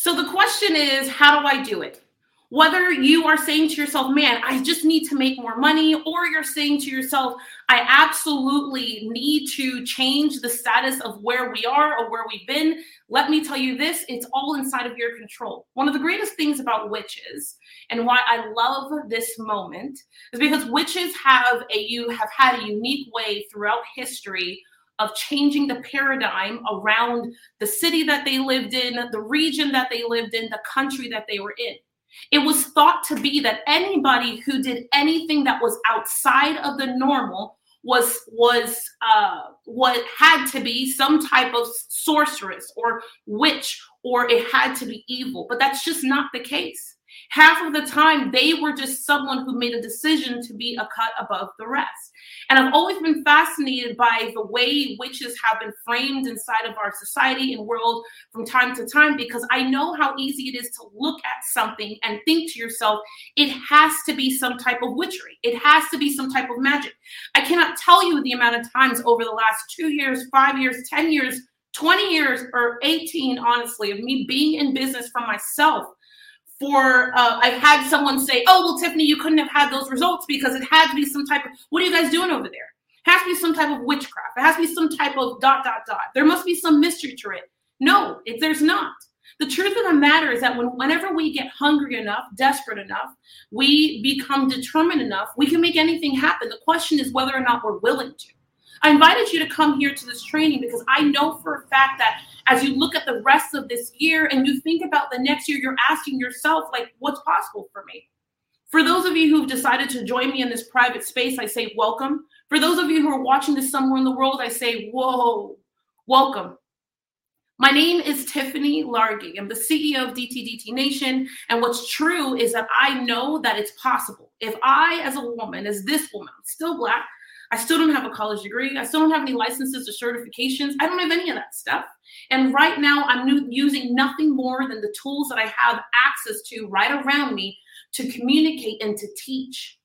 So the question is, how do I do it? Whether you are saying to yourself, man, I just need to make more money, or you're saying to yourself, I absolutely need to change the status of where we are or where we've been. Let me tell you this it's all inside of your control. One of the greatest things about witches and why I love this moment is because witches have a you have had a unique way throughout history of changing the paradigm around the city that they lived in, the region that they lived in, the country that they were in. It was thought to be that anybody who did anything that was outside of the normal was was uh, what had to be some type of sorceress or witch, or it had to be evil. But that's just not the case. Half of the time, they were just someone who made a decision to be a cut above the rest. And I've always been fascinated by the way witches have been framed inside of our society and world from time to time because I know how easy it is to look at something and think to yourself, it has to be some type of witchery. It has to be some type of magic. I cannot tell you the amount of times over the last two years, five years, 10 years, 20 years, or 18, honestly, of me being in business for myself for uh, I've had someone say, "Oh, well, Tiffany, you couldn't have had those results because it had to be some type of what are you guys doing over there? It has to be some type of witchcraft. It has to be some type of dot dot dot. There must be some mystery to it." No, it, there's not. The truth of the matter is that when, whenever we get hungry enough, desperate enough, we become determined enough, we can make anything happen. The question is whether or not we're willing to. I invited you to come here to this training because I know for a fact that as you look at the rest of this year and you think about the next year, you're asking yourself, like, what's possible for me? For those of you who've decided to join me in this private space, I say welcome. For those of you who are watching this somewhere in the world, I say, whoa, welcome. My name is Tiffany Largie. I'm the CEO of DTDT Nation. And what's true is that I know that it's possible. If I, as a woman, as this woman, still black, I still don't have a college degree. I still don't have any licenses or certifications. I don't have any of that stuff. And right now, I'm new, using nothing more than the tools that I have access to right around me to communicate and to teach.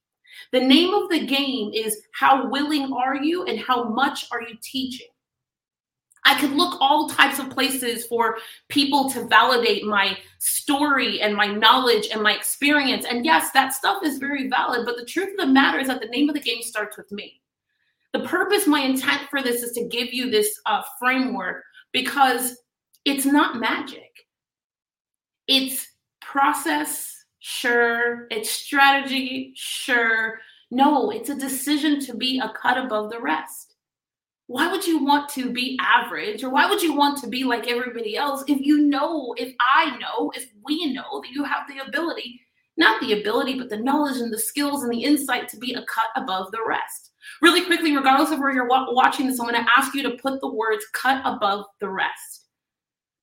The name of the game is how willing are you and how much are you teaching? I could look all types of places for people to validate my story and my knowledge and my experience. And yes, that stuff is very valid, but the truth of the matter is that the name of the game starts with me. The purpose, my intent for this is to give you this uh, framework because it's not magic. It's process, sure. It's strategy, sure. No, it's a decision to be a cut above the rest. Why would you want to be average or why would you want to be like everybody else if you know, if I know, if we know that you have the ability, not the ability, but the knowledge and the skills and the insight to be a cut above the rest? Really quickly, regardless of where you're watching this, I'm going to ask you to put the words cut above the rest.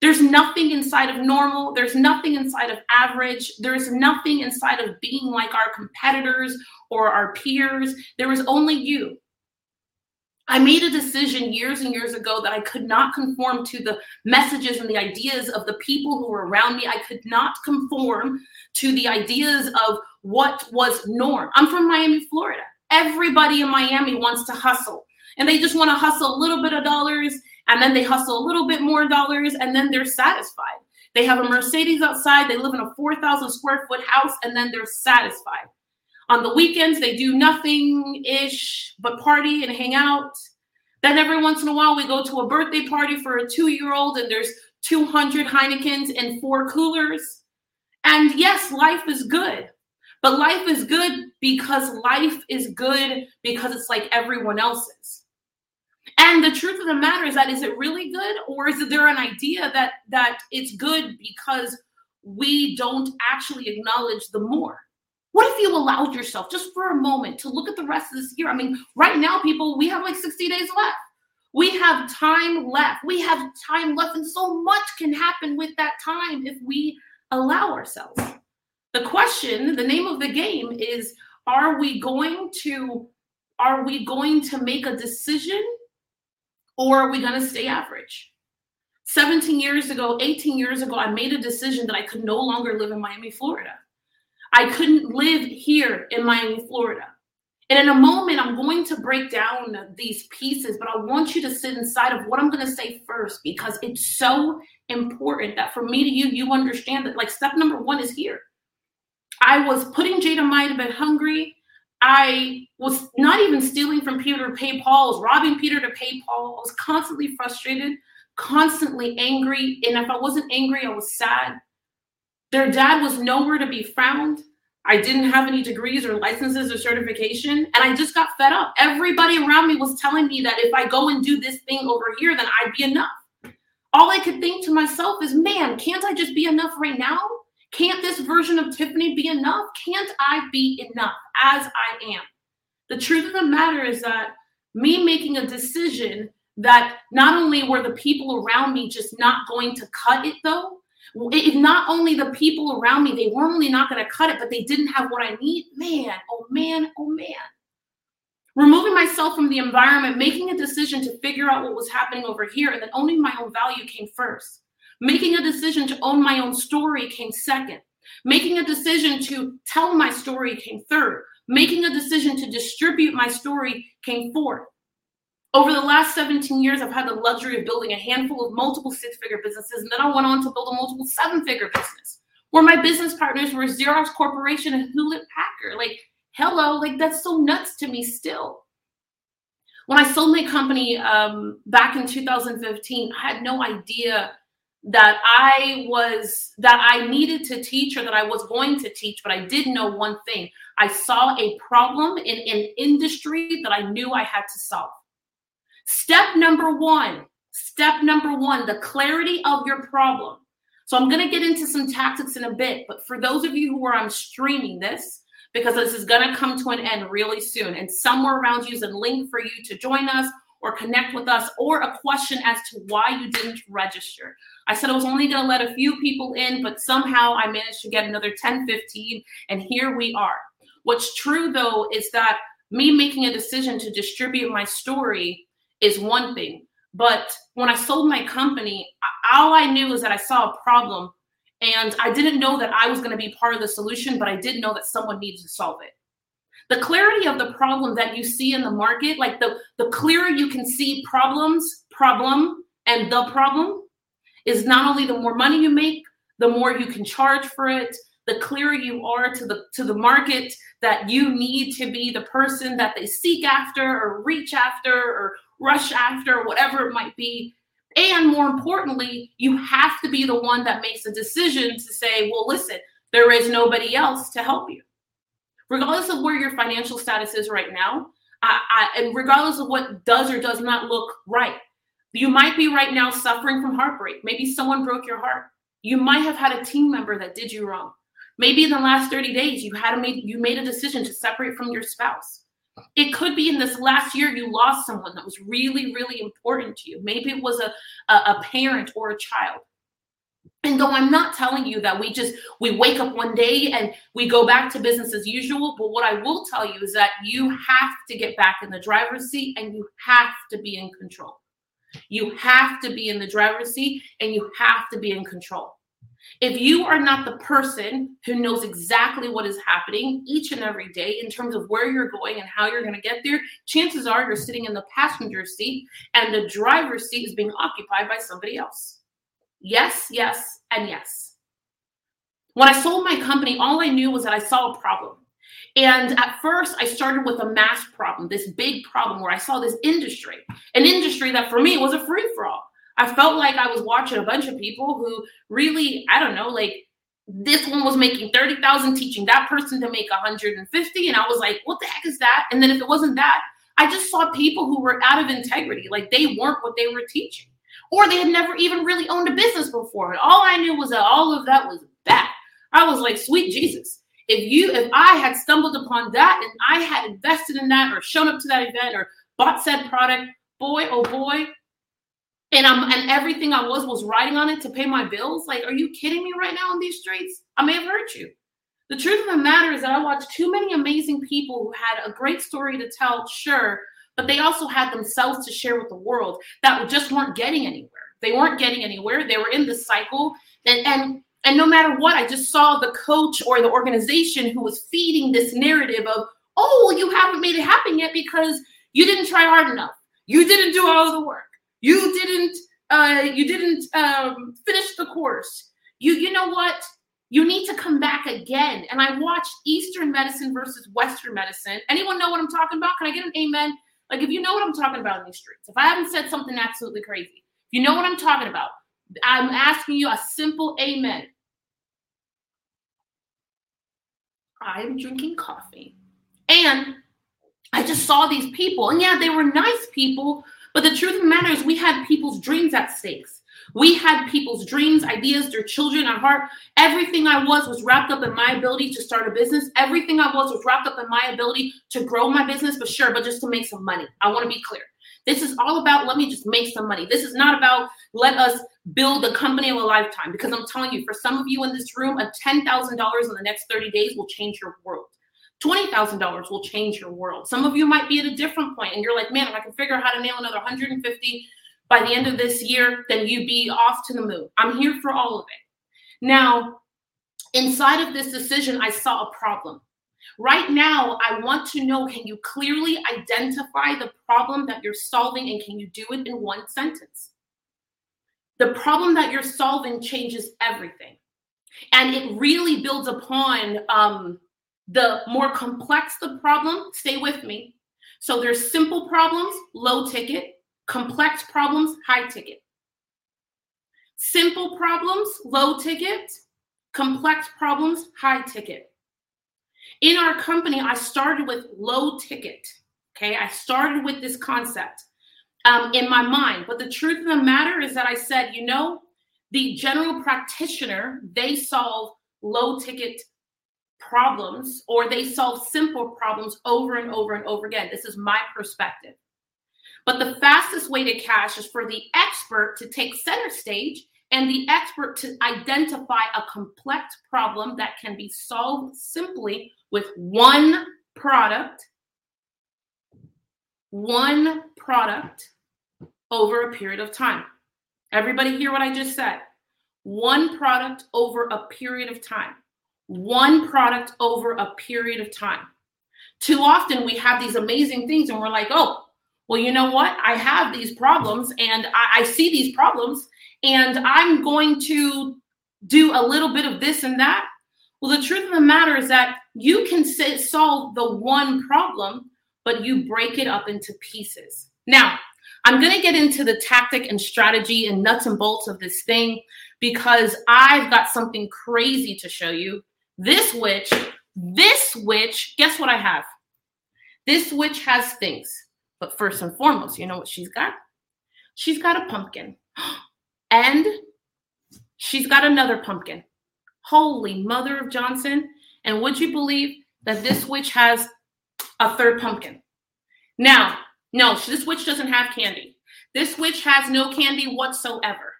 There's nothing inside of normal. There's nothing inside of average. There's nothing inside of being like our competitors or our peers. There is only you. I made a decision years and years ago that I could not conform to the messages and the ideas of the people who were around me. I could not conform to the ideas of what was norm. I'm from Miami, Florida. Everybody in Miami wants to hustle and they just want to hustle a little bit of dollars and then they hustle a little bit more dollars and then they're satisfied. They have a Mercedes outside, they live in a 4,000 square foot house and then they're satisfied. On the weekends, they do nothing ish but party and hang out. Then every once in a while, we go to a birthday party for a two year old and there's 200 Heinekens and four coolers. And yes, life is good. But life is good because life is good because it's like everyone else's. And the truth of the matter is that is it really good or is there an idea that that it's good because we don't actually acknowledge the more? What if you allowed yourself just for a moment to look at the rest of this year? I mean, right now people we have like 60 days left. We have time left. We have time left and so much can happen with that time if we allow ourselves. The question, the name of the game is are we going to are we going to make a decision or are we going to stay average? 17 years ago, 18 years ago, I made a decision that I could no longer live in Miami, Florida. I couldn't live here in Miami, Florida. And in a moment, I'm going to break down these pieces, but I want you to sit inside of what I'm going to say first because it's so important that for me to you, you understand that like step number one is here. I was putting Jada Mai to bed hungry. I was not even stealing from Peter to pay Paul. I was robbing Peter to pay Paul. I was constantly frustrated, constantly angry. And if I wasn't angry, I was sad. Their dad was nowhere to be found. I didn't have any degrees or licenses or certification. And I just got fed up. Everybody around me was telling me that if I go and do this thing over here, then I'd be enough. All I could think to myself is, man, can't I just be enough right now? Can't this version of Tiffany be enough? Can't I be enough as I am? The truth of the matter is that me making a decision that not only were the people around me just not going to cut it though, if not only the people around me, they weren't only not going to cut it, but they didn't have what I need. Man, oh man, oh man. Removing myself from the environment, making a decision to figure out what was happening over here, and then owning my own value came first. Making a decision to own my own story came second. Making a decision to tell my story came third. Making a decision to distribute my story came fourth. Over the last 17 years, I've had the luxury of building a handful of multiple six figure businesses. And then I went on to build a multiple seven figure business where my business partners were Xerox Corporation and Hewlett Packard. Like, hello, like that's so nuts to me still. When I sold my company um, back in 2015, I had no idea that I was that I needed to teach or that I was going to teach, but I did know one thing. I saw a problem in an industry that I knew I had to solve. Step number one, step number one, the clarity of your problem. So I'm going to get into some tactics in a bit, but for those of you who are I'm streaming this, because this is going to come to an end really soon, and somewhere around you is a link for you to join us or connect with us or a question as to why you didn't register. I said I was only going to let a few people in, but somehow I managed to get another 10, 15, and here we are. What's true though is that me making a decision to distribute my story is one thing. But when I sold my company, all I knew is that I saw a problem and I didn't know that I was going to be part of the solution, but I did know that someone needed to solve it. The clarity of the problem that you see in the market, like the, the clearer you can see problems, problem, and the problem, is not only the more money you make, the more you can charge for it, the clearer you are to the to the market that you need to be the person that they seek after or reach after or rush after, whatever it might be. And more importantly, you have to be the one that makes the decision to say, well, listen, there is nobody else to help you. Regardless of where your financial status is right now, I, I, and regardless of what does or does not look right, you might be right now suffering from heartbreak. Maybe someone broke your heart. You might have had a team member that did you wrong. Maybe in the last 30 days you had a made you made a decision to separate from your spouse. It could be in this last year you lost someone that was really, really important to you. Maybe it was a, a, a parent or a child. And though I'm not telling you that we just we wake up one day and we go back to business as usual, but what I will tell you is that you have to get back in the driver's seat and you have to be in control. You have to be in the driver's seat and you have to be in control. If you are not the person who knows exactly what is happening each and every day in terms of where you're going and how you're going to get there, chances are you're sitting in the passenger seat and the driver's seat is being occupied by somebody else. Yes, yes, and yes. When I sold my company, all I knew was that I saw a problem. And at first, I started with a mass problem, this big problem where I saw this industry, an industry that for me was a free for all. I felt like I was watching a bunch of people who really, I don't know, like this one was making 30,000 teaching that person to make 150 and I was like, what the heck is that? And then if it wasn't that, I just saw people who were out of integrity, like they weren't what they were teaching. Or they had never even really owned a business before. And all I knew was that all of that was bad. I was like, sweet Jesus. If you if I had stumbled upon that and I had invested in that or shown up to that event or bought said product, boy, oh boy, and I'm and everything I was was writing on it to pay my bills. Like, are you kidding me right now on these streets? I may have hurt you. The truth of the matter is that I watched too many amazing people who had a great story to tell, sure, but they also had themselves to share with the world that just weren't getting anywhere. They weren't getting anywhere. They were in the cycle. And and and no matter what, I just saw the coach or the organization who was feeding this narrative of, oh, you haven't made it happen yet because you didn't try hard enough. You didn't do all the work you didn't uh, you didn't um, finish the course, you you know what? You need to come back again. And I watched Eastern medicine versus Western medicine. Anyone know what I'm talking about? Can I get an amen? Like if you know what I'm talking about in these streets, if I haven't said something absolutely crazy, you know what I'm talking about. I'm asking you a simple amen. I am drinking coffee. And I just saw these people. And yeah, they were nice people. But the truth of the matter is, we had people's dreams at stakes. We had people's dreams, ideas, their children at heart. Everything I was was wrapped up in my ability to start a business. Everything I was was wrapped up in my ability to grow my business, but sure, but just to make some money. I want to be clear. This is all about let me just make some money. This is not about let us build the company of a lifetime. Because I'm telling you, for some of you in this room, a $10,000 in the next 30 days will change your world. $20,000 will change your world. Some of you might be at a different point and you're like, man, if I can figure out how to nail another 150 by the end of this year, then you'd be off to the moon. I'm here for all of it. Now, inside of this decision, I saw a problem. Right now, I want to know can you clearly identify the problem that you're solving and can you do it in one sentence? The problem that you're solving changes everything. And it really builds upon um, the more complex the problem. Stay with me. So there's simple problems, low ticket, complex problems, high ticket. Simple problems, low ticket, complex problems, high ticket. In our company, I started with low ticket. Okay, I started with this concept um, in my mind. But the truth of the matter is that I said, you know, the general practitioner, they solve low ticket problems or they solve simple problems over and over and over again. This is my perspective. But the fastest way to cash is for the expert to take center stage and the expert to identify a complex problem that can be solved simply with one product, one product over a period of time. Everybody hear what I just said? One product over a period of time. One product over a period of time. Too often we have these amazing things and we're like, oh, well, you know what? I have these problems and I, I see these problems and I'm going to do a little bit of this and that. Well, the truth of the matter is that you can say, solve the one problem, but you break it up into pieces. Now, I'm going to get into the tactic and strategy and nuts and bolts of this thing because I've got something crazy to show you. This witch, this witch, guess what I have? This witch has things. But first and foremost, you know what she's got? She's got a pumpkin. And she's got another pumpkin. Holy Mother of Johnson. And would you believe that this witch has a third pumpkin? Now, no, this witch doesn't have candy. This witch has no candy whatsoever.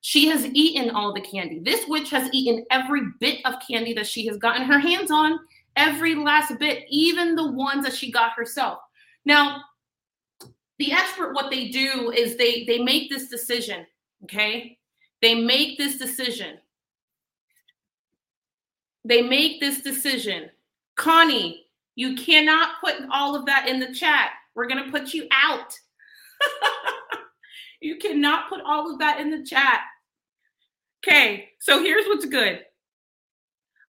She has eaten all the candy. This witch has eaten every bit of candy that she has gotten her hands on, every last bit, even the ones that she got herself. Now, the expert, what they do is they they make this decision. Okay, they make this decision they make this decision. Connie, you cannot put all of that in the chat. We're going to put you out. you cannot put all of that in the chat. Okay, so here's what's good.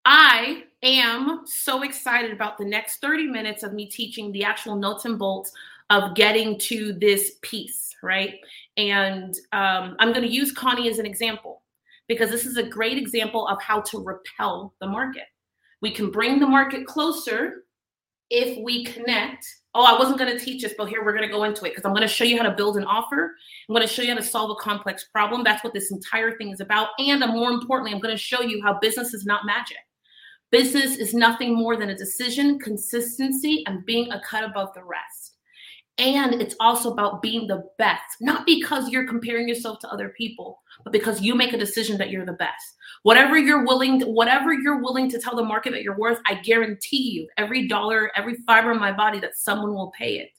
I am so excited about the next 30 minutes of me teaching the actual nuts and bolts of getting to this piece, right? And um, I'm going to use Connie as an example because this is a great example of how to repel the market. We can bring the market closer if we connect. Oh, I wasn't going to teach this, but here we're going to go into it because I'm going to show you how to build an offer. I'm going to show you how to solve a complex problem. That's what this entire thing is about. And uh, more importantly, I'm going to show you how business is not magic. Business is nothing more than a decision, consistency, and being a cut above the rest. And it's also about being the best, not because you're comparing yourself to other people, but because you make a decision that you're the best. Whatever you're willing to, whatever you're willing to tell the market that you're worth, I guarantee you every dollar, every fiber in my body that someone will pay it.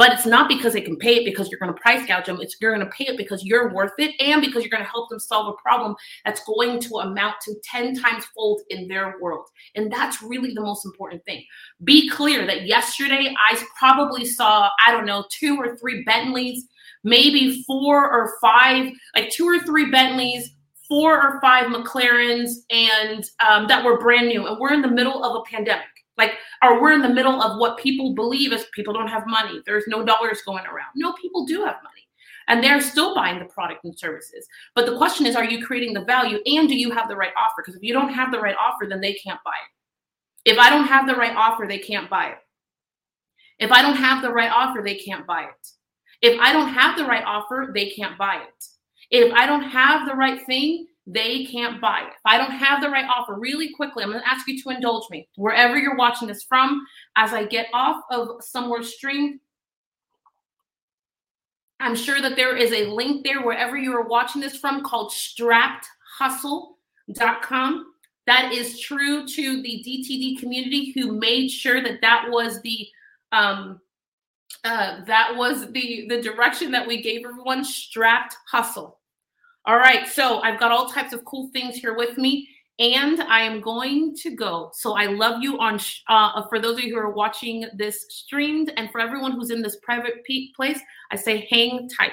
But it's not because they can pay it because you're going to price gouge them. It's you're going to pay it because you're worth it and because you're going to help them solve a problem that's going to amount to 10 times fold in their world. And that's really the most important thing. Be clear that yesterday I probably saw, I don't know, two or three Bentleys, maybe four or five, like two or three Bentleys, four or five McLarens and um, that were brand new, and we're in the middle of a pandemic. Like, or we're in the middle of what people believe is people don't have money. There's no dollars going around. No, people do have money. And they're still buying the product and services. But the question is, are you creating the value and do you have the right offer? Because if you don't have the right offer, then they can't buy it. If I don't have the right offer, they can't buy it. If I don't have the right offer, they can't buy it. If I don't have the right offer, they can't buy it. If I don't have the right thing, they can't buy it. If I don't have the right offer, really quickly, I'm going to ask you to indulge me wherever you're watching this from. As I get off of somewhere stream, I'm sure that there is a link there wherever you are watching this from called strappedhustle.com. That is true to the DTD community who made sure that that was the um, uh, that was the the direction that we gave everyone. Strapped hustle. All right, so I've got all types of cool things here with me, and I am going to go. So I love you on uh, for those of you who are watching this streamed, and for everyone who's in this private place, I say hang tight.